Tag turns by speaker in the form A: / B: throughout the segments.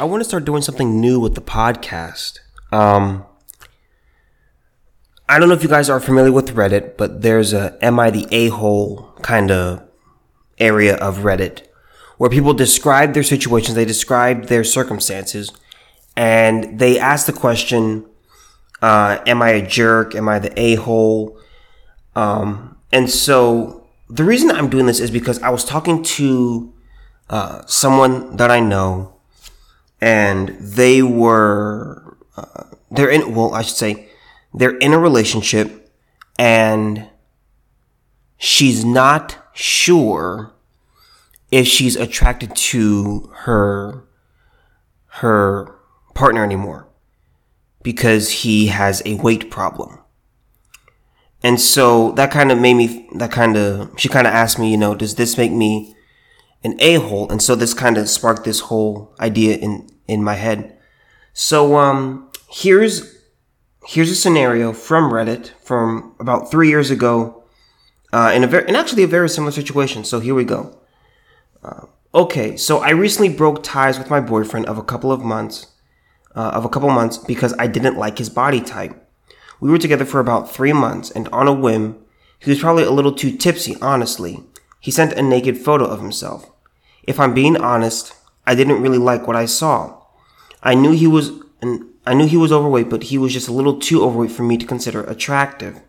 A: I want to start doing something new with the podcast. Um, I don't know if you guys are familiar with Reddit, but there's a "Am I the a-hole" kind of area of Reddit where people describe their situations, they describe their circumstances, and they ask the question, uh, "Am I a jerk? Am I the a-hole?" Um, and so the reason I'm doing this is because I was talking to uh, someone that I know, and they were uh, they're in well, I should say they're in a relationship, and she's not sure if she's attracted to her her partner anymore because he has a weight problem. And so that kind of made me, that kind of, she kind of asked me, you know, does this make me an a-hole? And so this kind of sparked this whole idea in, in my head. So, um, here's, here's a scenario from Reddit from about three years ago, uh, in a very, in actually a very similar situation. So here we go. Uh, okay. So I recently broke ties with my boyfriend of a couple of months, uh, of a couple months because I didn't like his body type. We were together for about three months, and on a whim, he was probably a little too tipsy, honestly. He sent a naked photo of himself. If I'm being honest, I didn't really like what I saw. I knew he was an, I knew he was overweight, but he was just a little too overweight for me to consider attractive.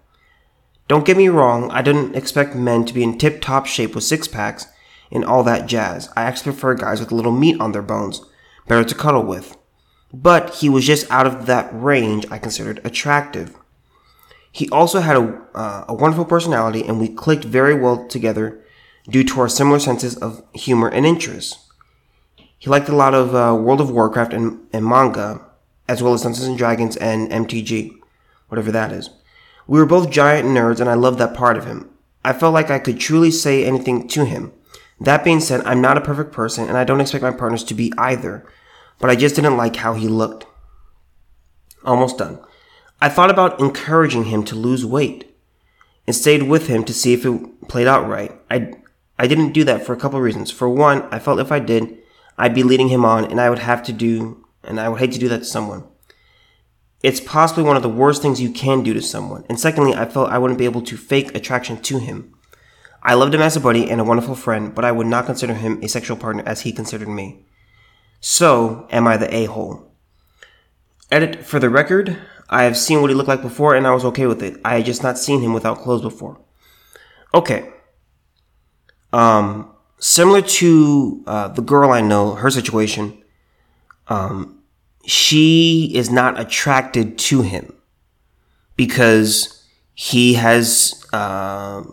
A: Don't get me wrong, I didn't expect men to be in tip top shape with six packs and all that jazz. I actually prefer guys with a little meat on their bones, better to cuddle with. But he was just out of that range I considered attractive. He also had a, uh, a wonderful personality, and we clicked very well together due to our similar senses of humor and interests. He liked a lot of uh, World of Warcraft and, and manga, as well as Dungeons and Dragons and MTG, whatever that is. We were both giant nerds, and I loved that part of him. I felt like I could truly say anything to him. That being said, I'm not a perfect person, and I don't expect my partners to be either, but I just didn't like how he looked. Almost done. I thought about encouraging him to lose weight and stayed with him to see if it played out right. I, I didn't do that for a couple of reasons. For one, I felt if I did, I'd be leading him on and I would have to do, and I would hate to do that to someone. It's possibly one of the worst things you can do to someone. And secondly, I felt I wouldn't be able to fake attraction to him. I loved him as a buddy and a wonderful friend, but I would not consider him a sexual partner as he considered me. So, am I the a-hole? Edit for the record, I have seen what he looked like before and I was okay with it. I had just not seen him without clothes before. Okay. Um, similar to uh, the girl I know, her situation, um, she is not attracted to him because he has, uh,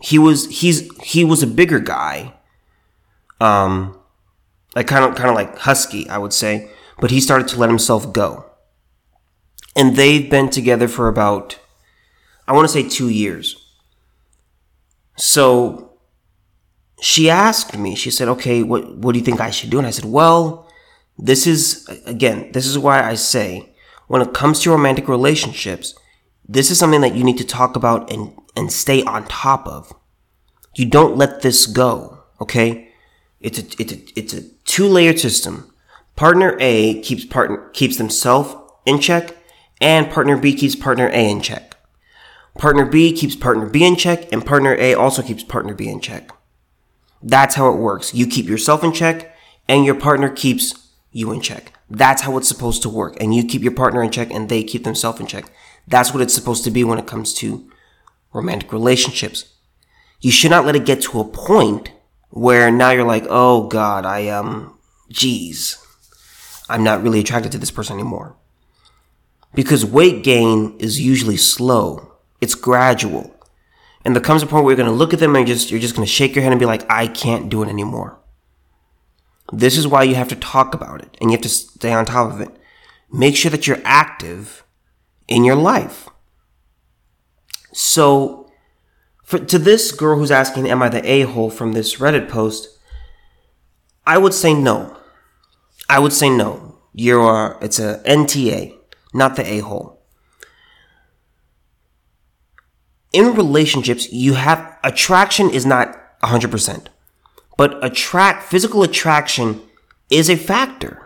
A: he was, he's, he was a bigger guy. Um, like kind of, kind of like husky, I would say, but he started to let himself go and they've been together for about, I want to say two years. So she asked me, she said, okay, what, what do you think I should do? And I said, well, this is, again, this is why I say when it comes to romantic relationships, this is something that you need to talk about and, and stay on top of. You don't let this go, okay? It's a, it's a, it's a two layered system. Partner A keeps partner, keeps themselves in check and partner B keeps partner A in check. Partner B keeps partner B in check, and partner A also keeps partner B in check. That's how it works. You keep yourself in check, and your partner keeps you in check. That's how it's supposed to work. And you keep your partner in check, and they keep themselves in check. That's what it's supposed to be when it comes to romantic relationships. You should not let it get to a point where now you're like, oh God, I, um, geez, I'm not really attracted to this person anymore. Because weight gain is usually slow. It's gradual. And there comes a point where you're going to look at them and just, you're just going to shake your head and be like, I can't do it anymore. This is why you have to talk about it and you have to stay on top of it. Make sure that you're active in your life. So, for, to this girl who's asking, Am I the a hole from this Reddit post? I would say no. I would say no. You're, it's a NTA not the a hole. In relationships, you have attraction is not 100%, but attract, physical attraction is a factor.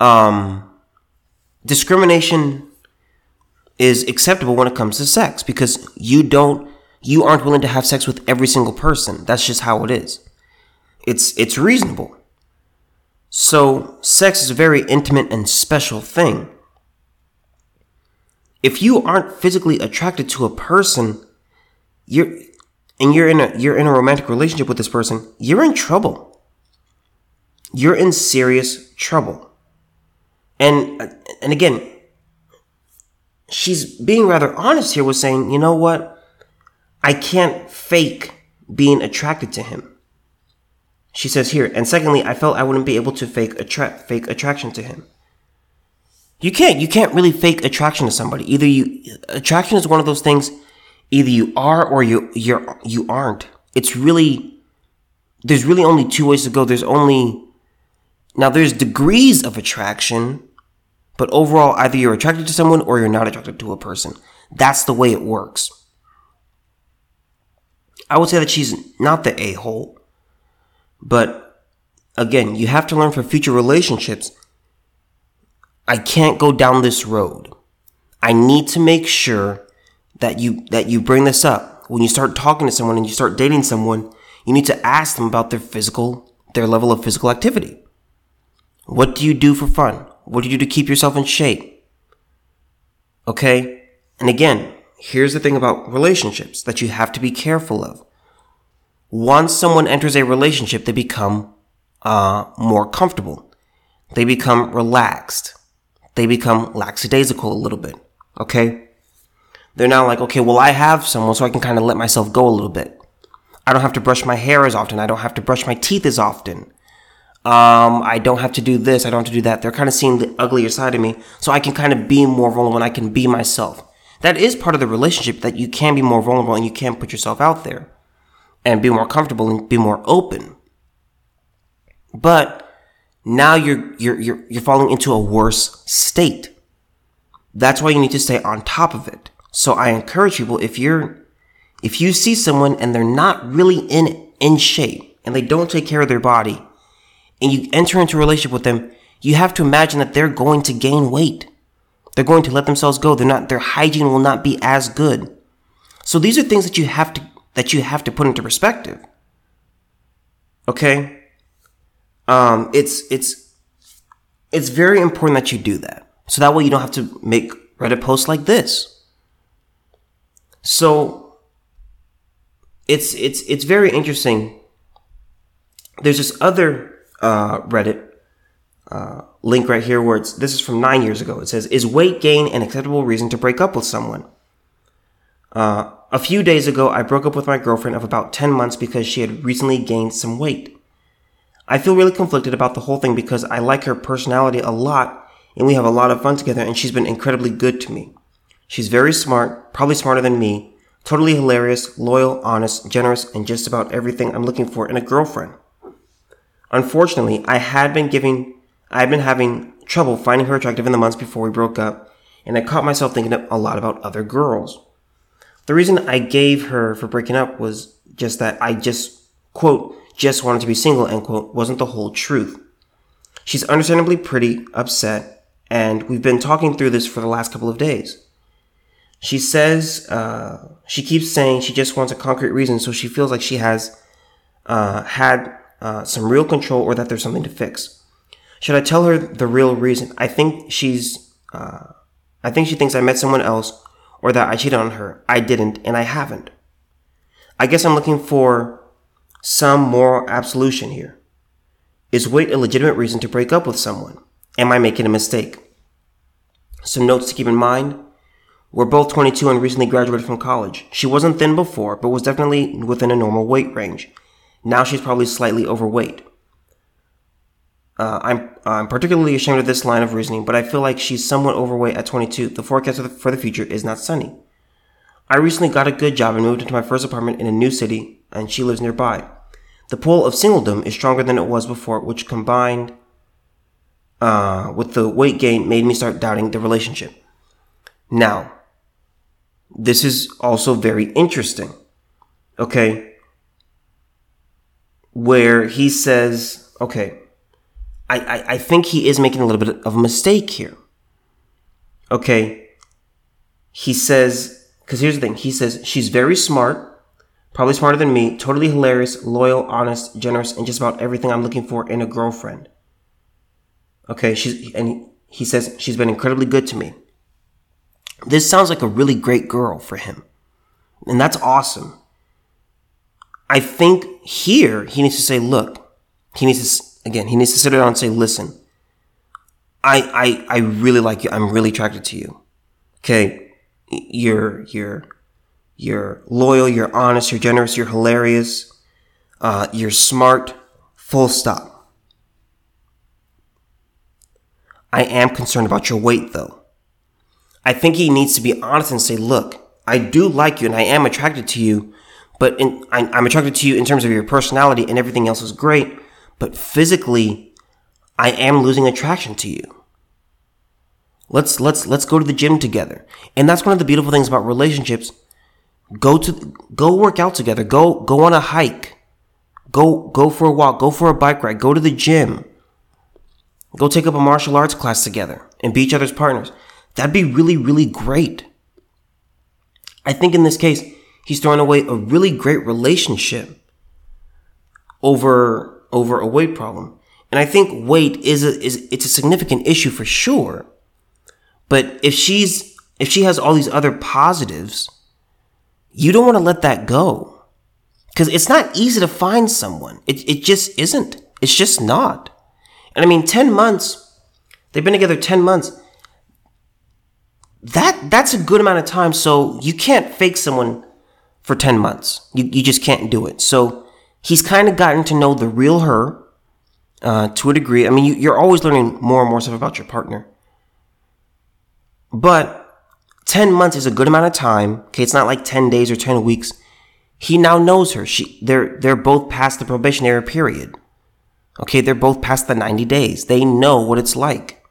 A: um, discrimination is acceptable when it comes to sex because you don't you aren't willing to have sex with every single person. That's just how it is. It's it's reasonable. So, sex is a very intimate and special thing. If you aren't physically attracted to a person, you're and you're in a you're in a romantic relationship with this person, you're in trouble. You're in serious trouble. And uh, and again, she's being rather honest here with saying, "You know what? I can't fake being attracted to him." She says here, and secondly, I felt I wouldn't be able to fake attract fake attraction to him. You can't. You can't really fake attraction to somebody. Either you attraction is one of those things. Either you are or you you're you aren't. It's really there's really only two ways to go. There's only now there's degrees of attraction, but overall either you're attracted to someone or you're not attracted to a person. That's the way it works. I would say that she's not the a hole. But again, you have to learn for future relationships. I can't go down this road. I need to make sure that you that you bring this up. When you start talking to someone and you start dating someone, you need to ask them about their physical their level of physical activity. What do you do for fun? What do you do to keep yourself in shape? Okay? And again, here's the thing about relationships that you have to be careful of once someone enters a relationship, they become uh, more comfortable. They become relaxed. They become lackadaisical a little bit. Okay? They're now like, okay, well, I have someone, so I can kind of let myself go a little bit. I don't have to brush my hair as often. I don't have to brush my teeth as often. Um, I don't have to do this. I don't have to do that. They're kind of seeing the uglier side of me, so I can kind of be more vulnerable and I can be myself. That is part of the relationship that you can be more vulnerable and you can put yourself out there and be more comfortable and be more open. But now you're you're you're, you're falling into a worse state. That's why you need to stay on top of it. So I encourage people if you're if you see someone and they're not really in in shape and they don't take care of their body and you enter into a relationship with them, you have to imagine that they're going to gain weight. They're going to let themselves go. They're not their hygiene will not be as good. So these are things that you have to that you have to put into perspective. Okay? Um, it's, it's, it's very important that you do that. So that way you don't have to make Reddit posts like this. So, it's, it's, it's very interesting. There's this other, uh, Reddit, uh, link right here where it's, this is from nine years ago. It says, is weight gain an acceptable reason to break up with someone? Uh, a few days ago, I broke up with my girlfriend of about 10 months because she had recently gained some weight. I feel really conflicted about the whole thing because I like her personality a lot and we have a lot of fun together and she's been incredibly good to me. She's very smart, probably smarter than me, totally hilarious, loyal, honest, generous, and just about everything I'm looking for in a girlfriend. Unfortunately, I had been giving, I had been having trouble finding her attractive in the months before we broke up, and I caught myself thinking a lot about other girls. The reason I gave her for breaking up was just that I just, quote, just wanted to be single, end quote, wasn't the whole truth. She's understandably pretty upset, and we've been talking through this for the last couple of days. She says, uh, she keeps saying she just wants a concrete reason, so she feels like she has uh, had uh, some real control or that there's something to fix. Should I tell her the real reason? I think she's, uh, I think she thinks I met someone else or that I cheated on her. I didn't, and I haven't. I guess I'm looking for some moral absolution here. Is weight a legitimate reason to break up with someone? Am I making a mistake? Some notes to keep in mind. We're both 22 and recently graduated from college. She wasn't thin before, but was definitely within a normal weight range. Now she's probably slightly overweight. Uh, I'm, I'm particularly ashamed of this line of reasoning, but I feel like she's somewhat overweight at 22. The forecast for the future is not sunny. I recently got a good job and moved into my first apartment in a new city, and she lives nearby. The pull of singledom is stronger than it was before, which combined uh, with the weight gain made me start doubting the relationship. Now, this is also very interesting. Okay? Where he says, okay, I, I, I think he is making a little bit of a mistake here. Okay. He says, because here's the thing. He says, she's very smart, probably smarter than me, totally hilarious, loyal, honest, generous, and just about everything I'm looking for in a girlfriend. Okay. She's, and he says, she's been incredibly good to me. This sounds like a really great girl for him. And that's awesome. I think here he needs to say, look, he needs to, again, he needs to sit down and say, listen, I, I, I really like you. I'm really attracted to you. Okay. You're, you're, you're loyal. You're honest. You're generous. You're hilarious. Uh, you're smart. Full stop. I am concerned about your weight though. I think he needs to be honest and say, look, I do like you and I am attracted to you, but in, I, I'm attracted to you in terms of your personality and everything else is great. But physically, I am losing attraction to you. Let's let's let's go to the gym together. And that's one of the beautiful things about relationships. Go to go work out together. Go go on a hike. Go go for a walk. Go for a bike ride. Go to the gym. Go take up a martial arts class together and be each other's partners. That'd be really really great. I think in this case, he's throwing away a really great relationship over over a weight problem. And I think weight is a, is it's a significant issue for sure. But if she's if she has all these other positives, you don't want to let that go. Cuz it's not easy to find someone. It it just isn't. It's just not. And I mean 10 months they've been together 10 months. That that's a good amount of time so you can't fake someone for 10 months. You you just can't do it. So he's kind of gotten to know the real her uh, to a degree. I mean, you, you're always learning more and more stuff about your partner. But 10 months is a good amount of time. Okay, it's not like 10 days or 10 weeks. He now knows her. She they're they're both past the probationary period. Okay, they're both past the 90 days. They know what it's like.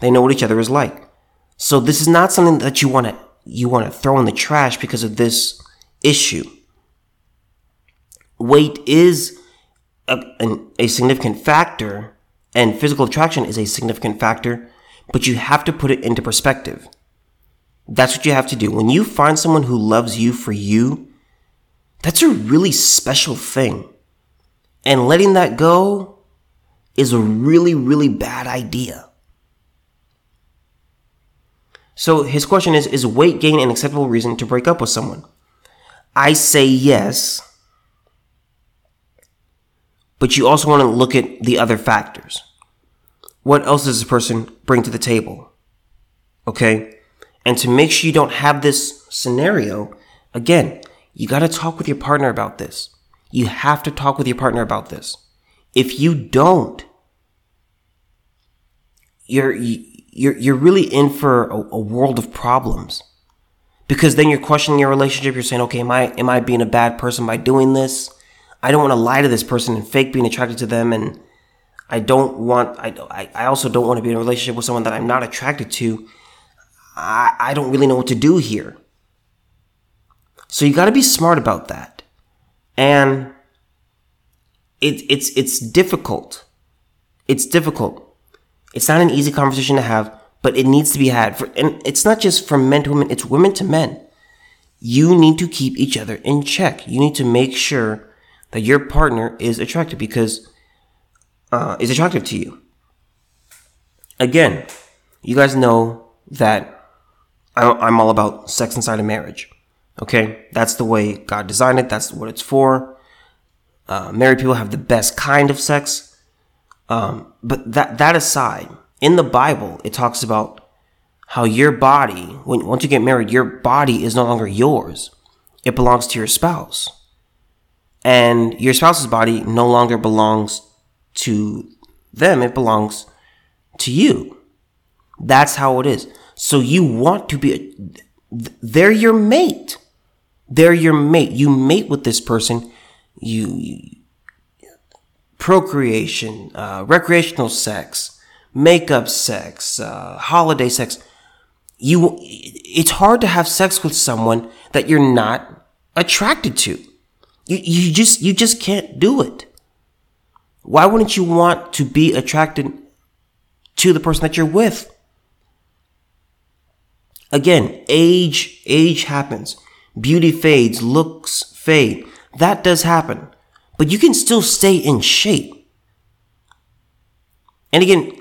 A: They know what each other is like. So this is not something that you want to you want to throw in the trash because of this issue. Weight is a, an, a significant factor and physical attraction is a significant factor but you have to put it into perspective. That's what you have to do. When you find someone who loves you for you, that's a really special thing. And letting that go is a really, really bad idea. So his question is Is weight gain an acceptable reason to break up with someone? I say yes. But you also want to look at the other factors. What else does this person bring to the table? Okay? And to make sure you don't have this scenario, again, you got to talk with your partner about this. You have to talk with your partner about this. If you don't, you're you're you're really in for a, a world of problems. Because then you're questioning your relationship. You're saying, "Okay, am I am I being a bad person by doing this? I don't want to lie to this person and fake being attracted to them and I don't want, I, I also don't want to be in a relationship with someone that I'm not attracted to. I, I don't really know what to do here. So you got to be smart about that. And it, it's, it's difficult. It's difficult. It's not an easy conversation to have, but it needs to be had. For, and it's not just from men to women, it's women to men. You need to keep each other in check. You need to make sure that your partner is attractive because uh, is attractive to you. Again, you guys know that I'm all about sex inside of marriage. Okay, that's the way God designed it. That's what it's for. Uh, married people have the best kind of sex. Um, but that that aside, in the Bible, it talks about how your body, when once you get married, your body is no longer yours. It belongs to your spouse, and your spouse's body no longer belongs to them, it belongs to you. That's how it is. So you want to be, they're your mate. They're your mate. You mate with this person. You, you procreation, uh, recreational sex, makeup sex, uh, holiday sex. You, it's hard to have sex with someone that you're not attracted to. You, you just, you just can't do it. Why wouldn't you want to be attracted to the person that you're with? Again, age, age happens. Beauty fades, looks fade. That does happen. But you can still stay in shape. And again,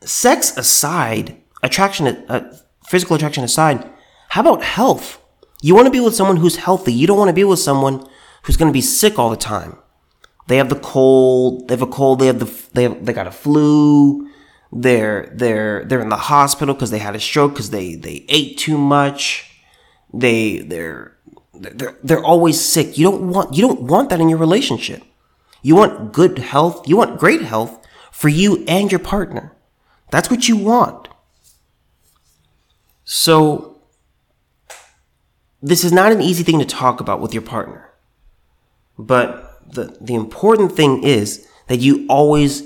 A: sex aside, attraction, uh, physical attraction aside, how about health? You want to be with someone who's healthy. You don't want to be with someone who's going to be sick all the time. They have the cold. They have a cold. They have the they have, they got a flu. They're they're they're in the hospital because they had a stroke because they they ate too much. They they're they're they're always sick. You don't want you don't want that in your relationship. You want good health. You want great health for you and your partner. That's what you want. So this is not an easy thing to talk about with your partner. But the the important thing is that you always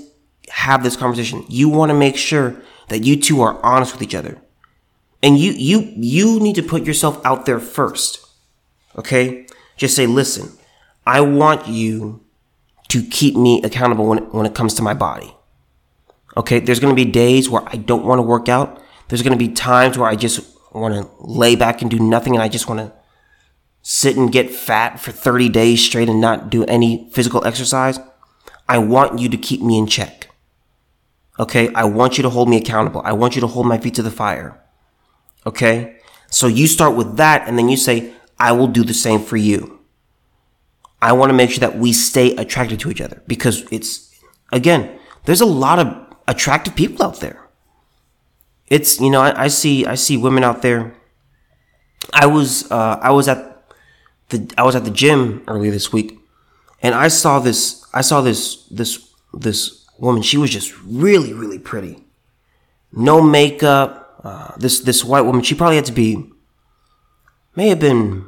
A: have this conversation. You want to make sure that you two are honest with each other. And you you you need to put yourself out there first. Okay? Just say, "Listen, I want you to keep me accountable when when it comes to my body." Okay? There's going to be days where I don't want to work out. There's going to be times where I just want to lay back and do nothing and I just want to sit and get fat for 30 days straight and not do any physical exercise. I want you to keep me in check. Okay. I want you to hold me accountable. I want you to hold my feet to the fire. Okay. So you start with that and then you say, I will do the same for you. I want to make sure that we stay attracted to each other because it's, again, there's a lot of attractive people out there. It's, you know, I, I see, I see women out there. I was, uh, I was at the, I was at the gym earlier this week and I saw this, I saw this, this, this woman. She was just really, really pretty. No makeup. Uh, this this white woman. She probably had to be, may have been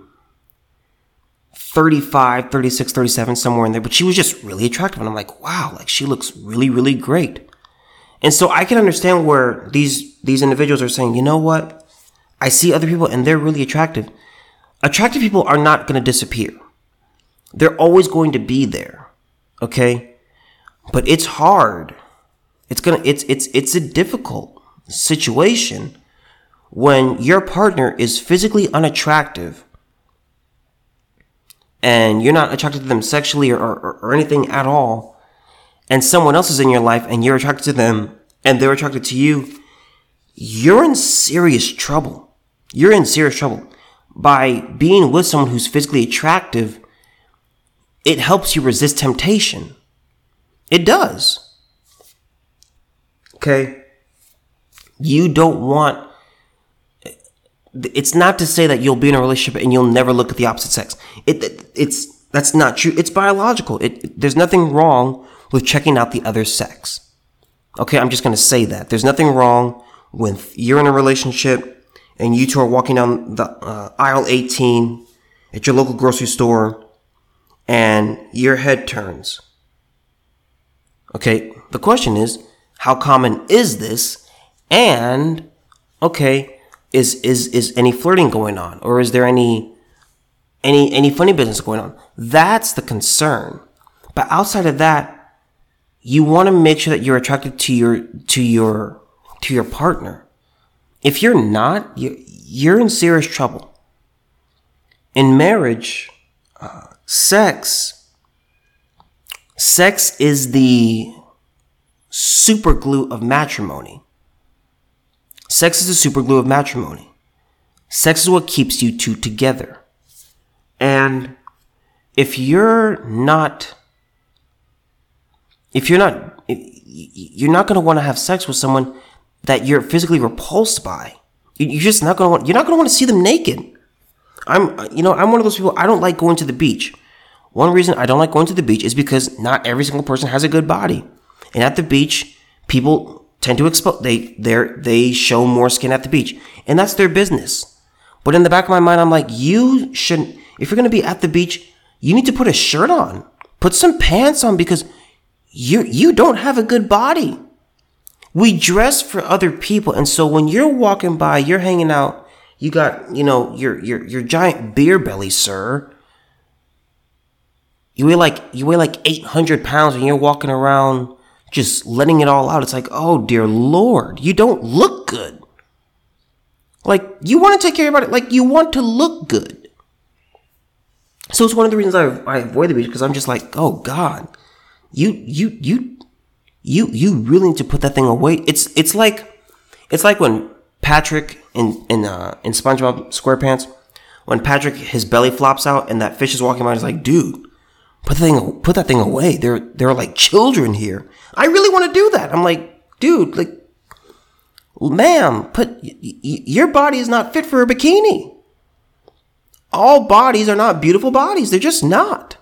A: 35, 36, 37, somewhere in there. But she was just really attractive, and I'm like, wow, like she looks really, really great. And so I can understand where these these individuals are saying, you know what? I see other people and they're really attractive. Attractive people are not going to disappear. They're always going to be there. Okay? But it's hard. It's gonna it's it's it's a difficult situation when your partner is physically unattractive and you're not attracted to them sexually or, or, or anything at all, and someone else is in your life and you're attracted to them and they're attracted to you, you're in serious trouble. You're in serious trouble. By being with someone who's physically attractive, it helps you resist temptation. It does. Okay? You don't want. It's not to say that you'll be in a relationship and you'll never look at the opposite sex. It, it it's that's not true. It's biological. It, there's nothing wrong with checking out the other sex. Okay, I'm just to say that. There's nothing wrong with you're in a relationship and you two are walking down the uh, aisle 18 at your local grocery store and your head turns Okay, the question is, how common is this? And okay, is is is any flirting going on, or is there any any any funny business going on? That's the concern. But outside of that, you want to make sure that you're attracted to your to your to your partner. If you're not, you're, in serious trouble. In marriage, uh, sex Sex is the super glue of matrimony. Sex is the super glue of matrimony. Sex is what keeps you two together. And if you're not, if you're not, you're not going to want to have sex with someone that you're physically repulsed by. You're just not to want, you're not to want to see them naked. I'm, you know, I'm one of those people, I don't like going to the beach. One reason I don't like going to the beach is because not every single person has a good body. And at the beach, people tend to expose they they they show more skin at the beach. And that's their business. But in the back of my mind, I'm like, you shouldn't if you're gonna be at the beach, you need to put a shirt on. Put some pants on because you you don't have a good body. We dress for other people, and so when you're walking by, you're hanging out, you got, you know, your your your giant beer belly, sir you weigh like you weigh like 800 pounds and you're walking around just letting it all out. It's like, oh dear lord, you don't look good. Like you want to take care of it. Like you want to look good. So it's one of the reasons I, I avoid the beach because I'm just like, oh god, you you you you you really need to put that thing away. It's it's like it's like when Patrick in in uh, in SpongeBob SquarePants when Patrick his belly flops out and that fish is walking by. He's like, dude, put the thing put that thing away. There there are like children here. I really want to do that. I'm like, dude, like, ma'am, put y- y- your body is not fit for a bikini. All bodies are not beautiful bodies. They're just not.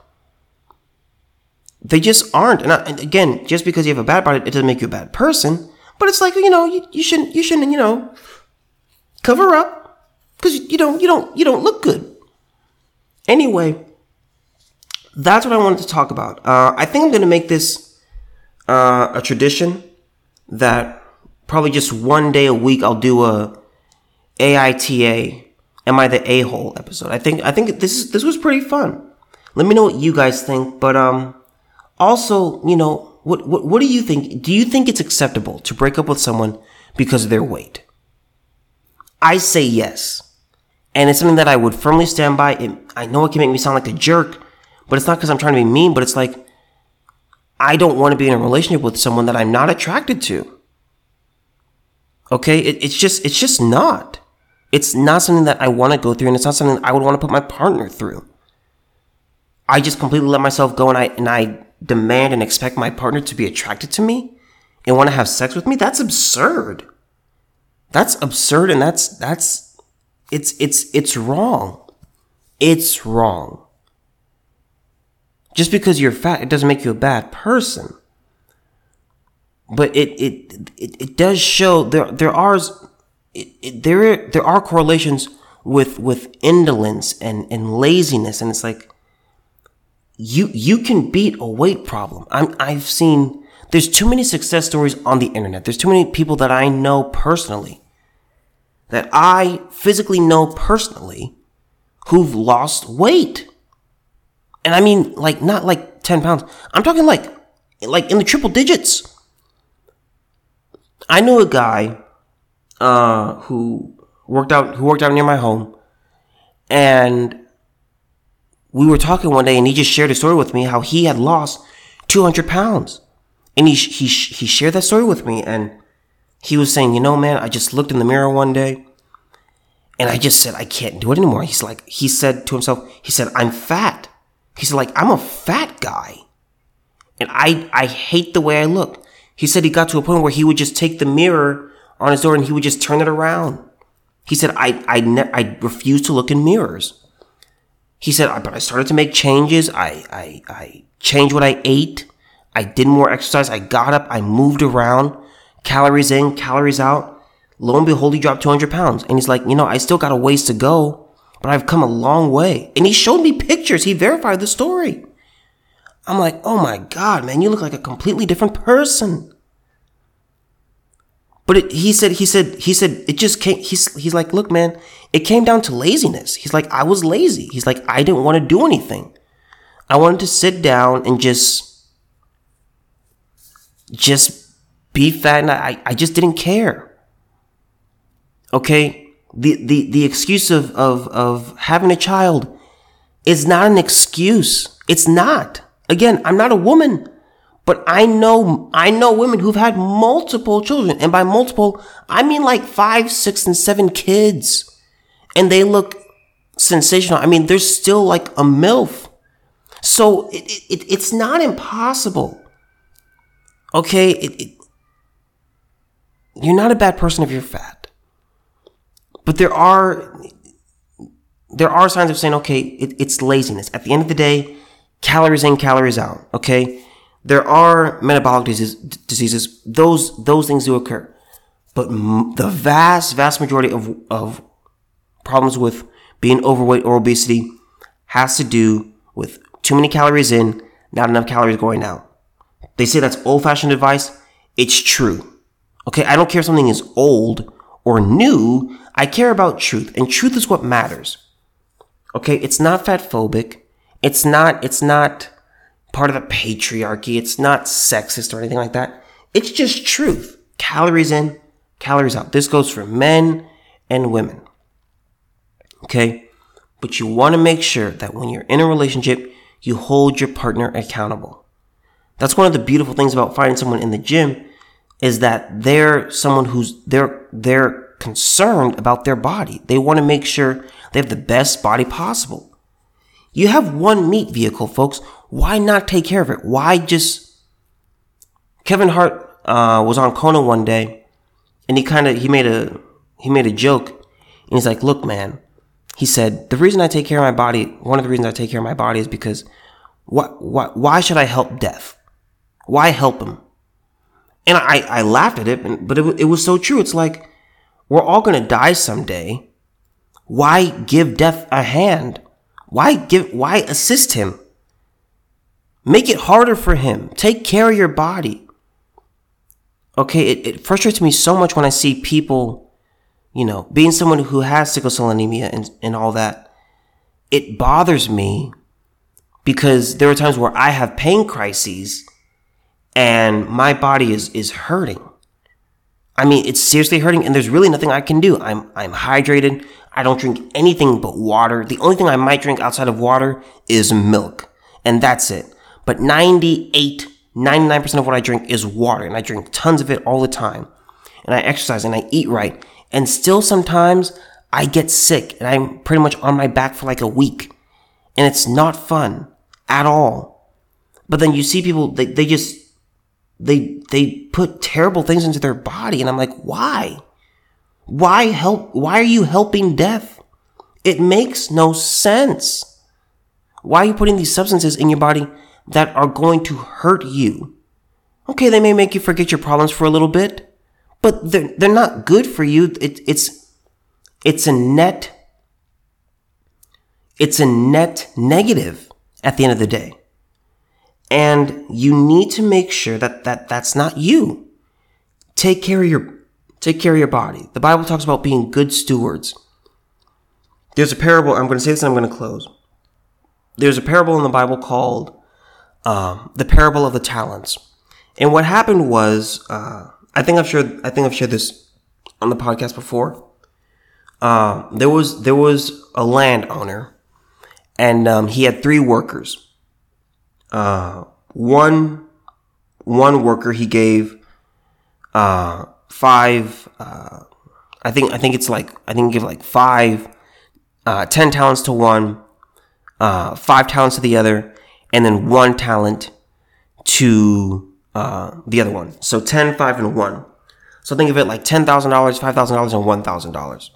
A: They just aren't. And, I, and again, just because you have a bad body, it doesn't make you a bad person. But it's like you know, you, you shouldn't you shouldn't you know cover up because you don't you don't you don't look good. Anyway, that's what I wanted to talk about. Uh, I think I'm going to make this uh, a tradition that probably just one day a week I'll do a AITA. Am I the a hole episode? I think I think this is this was pretty fun. Let me know what you guys think. But um, also you know what what what do you think? Do you think it's acceptable to break up with someone because of their weight? I say yes, and it's something that I would firmly stand by. It, I know it can make me sound like a jerk, but it's not because I'm trying to be mean. But it's like I don't want to be in a relationship with someone that I'm not attracted to. Okay, it, it's just it's just not. It's not something that I want to go through, and it's not something I would want to put my partner through. I just completely let myself go, and I and I demand and expect my partner to be attracted to me and want to have sex with me. That's absurd. That's absurd, and that's that's it's it's it's wrong. It's wrong. Just because you're fat, it doesn't make you a bad person. But it it it, it does show there there are it, it, there there are correlations with with indolence and and laziness, and it's like you you can beat a weight problem. I'm I've seen there's too many success stories on the internet. There's too many people that I know personally that I physically know personally who've lost weight. And I mean, like, not like 10 pounds. I'm talking like, like in the triple digits. I knew a guy, uh, who worked out, who worked out near my home. And we were talking one day and he just shared a story with me how he had lost 200 pounds. And he, he, he shared that story with me. And he was saying, you know, man, I just looked in the mirror one day and I just said, I can't do it anymore. He's like, he said to himself, he said, I'm fat. He said, like, I'm a fat guy. And I, I hate the way I look. He said he got to a point where he would just take the mirror on his door and he would just turn it around. He said, I, I, ne- I refuse to look in mirrors. He said, but I started to make changes. I, I, I changed what I ate. I did more exercise. I got up. I moved around. Calories in, calories out. Lo and behold, he dropped 200 pounds. And he's like, you know, I still got a ways to go but I've come a long way. And he showed me pictures. He verified the story. I'm like, oh my God, man, you look like a completely different person. But it, he said, he said, he said, it just came, he's, he's like, look, man, it came down to laziness. He's like, I was lazy. He's like, I didn't want to do anything. I wanted to sit down and just, just be fat. And I, I just didn't care. Okay the, the, the excuse of, of, of having a child is not an excuse. It's not. Again, I'm not a woman, but I know, I know women who've had multiple children. And by multiple, I mean like five, six, and seven kids. And they look sensational. I mean, they're still like a MILF. So it, it, it's not impossible. Okay. It, it, you're not a bad person if you're fat. But there are there are signs of saying, okay, it, it's laziness. At the end of the day, calories in, calories out. Okay, there are metabolic disease, diseases. Those those things do occur, but m- the vast vast majority of of problems with being overweight or obesity has to do with too many calories in, not enough calories going out. They say that's old fashioned advice. It's true. Okay, I don't care if something is old or new. I care about truth, and truth is what matters. Okay, it's not fat phobic. It's not, it's not part of the patriarchy. It's not sexist or anything like that. It's just truth. Calories in, calories out. This goes for men and women. Okay? But you want to make sure that when you're in a relationship, you hold your partner accountable. That's one of the beautiful things about finding someone in the gym is that they're someone who's they're they're concerned about their body. They want to make sure they have the best body possible. You have one meat vehicle, folks. Why not take care of it? Why just Kevin Hart uh, was on Conan one day, and he kind of he made a he made a joke, and he's like, "Look, man," he said, "the reason I take care of my body, one of the reasons I take care of my body is because what what why should I help death? Why help him?" And I I laughed at it, but it it was so true. It's like we're all gonna die someday. Why give death a hand? Why give why assist him? Make it harder for him. Take care of your body okay, it, it frustrates me so much when I see people, you know, being someone who has sickle cell anemia and, and all that. It bothers me because there are times where I have pain crises and my body is, is hurting. I mean, it's seriously hurting and there's really nothing I can do. I'm, I'm hydrated. I don't drink anything but water. The only thing I might drink outside of water is milk. And that's it. But 98 99% of what I drink is water, and I drink tons of it all the time. And I exercise and I eat right. And still sometimes I get sick and I'm pretty much on my back for like a week. And it's not fun at all. But then you see people, they, they just, they, they put terrible things into their body. And I'm like, why? Why help? Why are you helping death? It makes no sense. Why are you putting these substances in your body that are going to hurt you. Okay, they may make you forget your problems for a little bit, but they're, they're not good for you. It, it's, it's a net, it's a net negative at the end of the day. And you need to make sure that, that that's not you. Take care of your, take care of your body. The Bible talks about being good stewards. There's a parable, I'm going to say this and I'm going to close. There's a parable in the Bible called uh, the parable of the talents. And what happened was, uh, I think I've shared, I think I've shared this on the podcast before. Uh, there was there was a landowner, and um, he had three workers. Uh, one one worker he gave uh, five. Uh, I think I think it's like I think he gave like five, ten talents to one, five talents to the other, and then one talent to uh, the other one. So 10, 5, and 1. So think of it like $10,000, $5,000, and $1,000.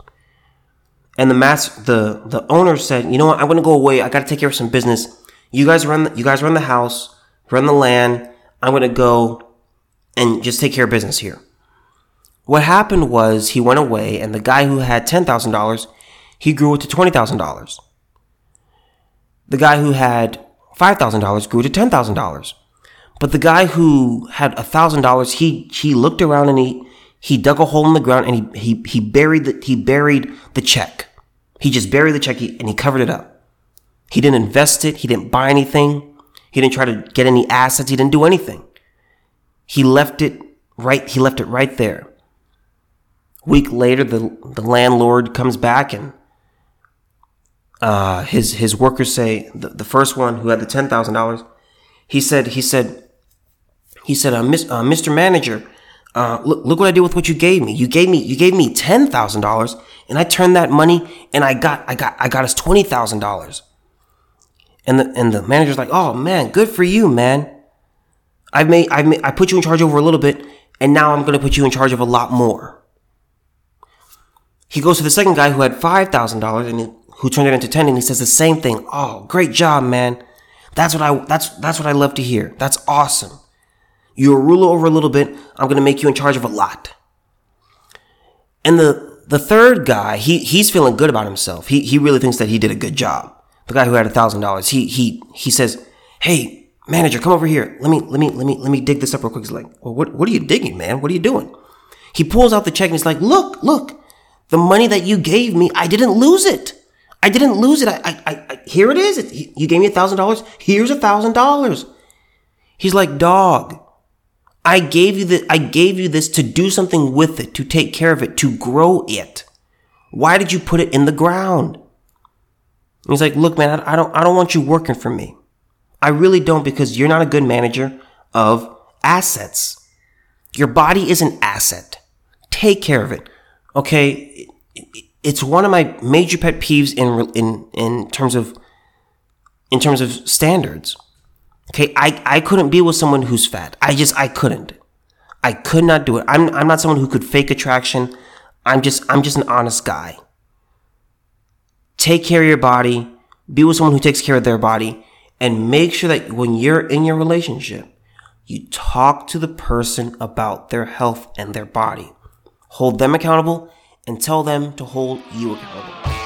A: And the mass, the, the owner said, you know what, I'm going to go away. I got to take care of some business. You guys run, the, you guys run the house, run the land. I'm going to go and just take care of business here. What happened was he went away and the guy who had $10,000, he grew it to $20,000. The guy who had $5,000 grew to $10,000. But the guy who had $1,000, he, he looked around and he, he dug a hole in the ground and he, he, he buried the, he buried the check. He just buried the check and he covered it up. He didn't invest it. He didn't buy anything. He didn't try to get any assets. He didn't do anything. He left it right, he left it right there. week later, the, the landlord comes back and uh, his his workers say the, the first one who had the ten thousand dollars, he said he said he said uh, uh, Mr. Manager, uh, look look what I did with what you gave me. You gave me you gave me ten thousand dollars, and I turned that money and I got I got I got us twenty thousand dollars. And the and the manager's like, oh man, good for you, man. I've made I've made I put you in charge over a little bit, and now I'm gonna put you in charge of a lot more. He goes to the second guy who had five thousand dollars, and who turned it into 10 and he says the same thing. Oh, great job, man. That's what I, that's, that's what I love to hear. That's awesome. You're a ruler over a little bit. I'm going to make you in charge of a lot. And the, the third guy, he, he's feeling good about himself. He, he really thinks that he did a good job. The guy who had a thousand dollars, he, he, he says, Hey, manager, come over here. Let me, let me, let me, let me dig this up real quick. He's like, well, what, what are you digging, man? What are you doing? He pulls out the check and he's like, look, look, the money that you gave me, I didn't lose it. I didn't lose it. I, I, I here it is. It, you gave me a thousand dollars. Here's a thousand dollars. He's like, dog, I gave you the, I gave you this to do something with it, to take care of it, to grow it. Why did you put it in the ground? he's like, look, man, I, I don't, I don't want you working for me. I really don't because you're not a good manager of assets. Your body is an asset. Take care of it. Okay. It's one of my major pet peeves in, in, in terms of, in terms of standards. Okay. I, I couldn't be with someone who's fat. I just, I couldn't. I could not do it. I'm, I'm not someone who could fake attraction. I'm just, I'm just an honest guy. Take care of your body. Be with someone who takes care of their body and make sure that when you're in your relationship, you talk to the person about their health and their body. Hold them accountable and tell them to hold you accountable.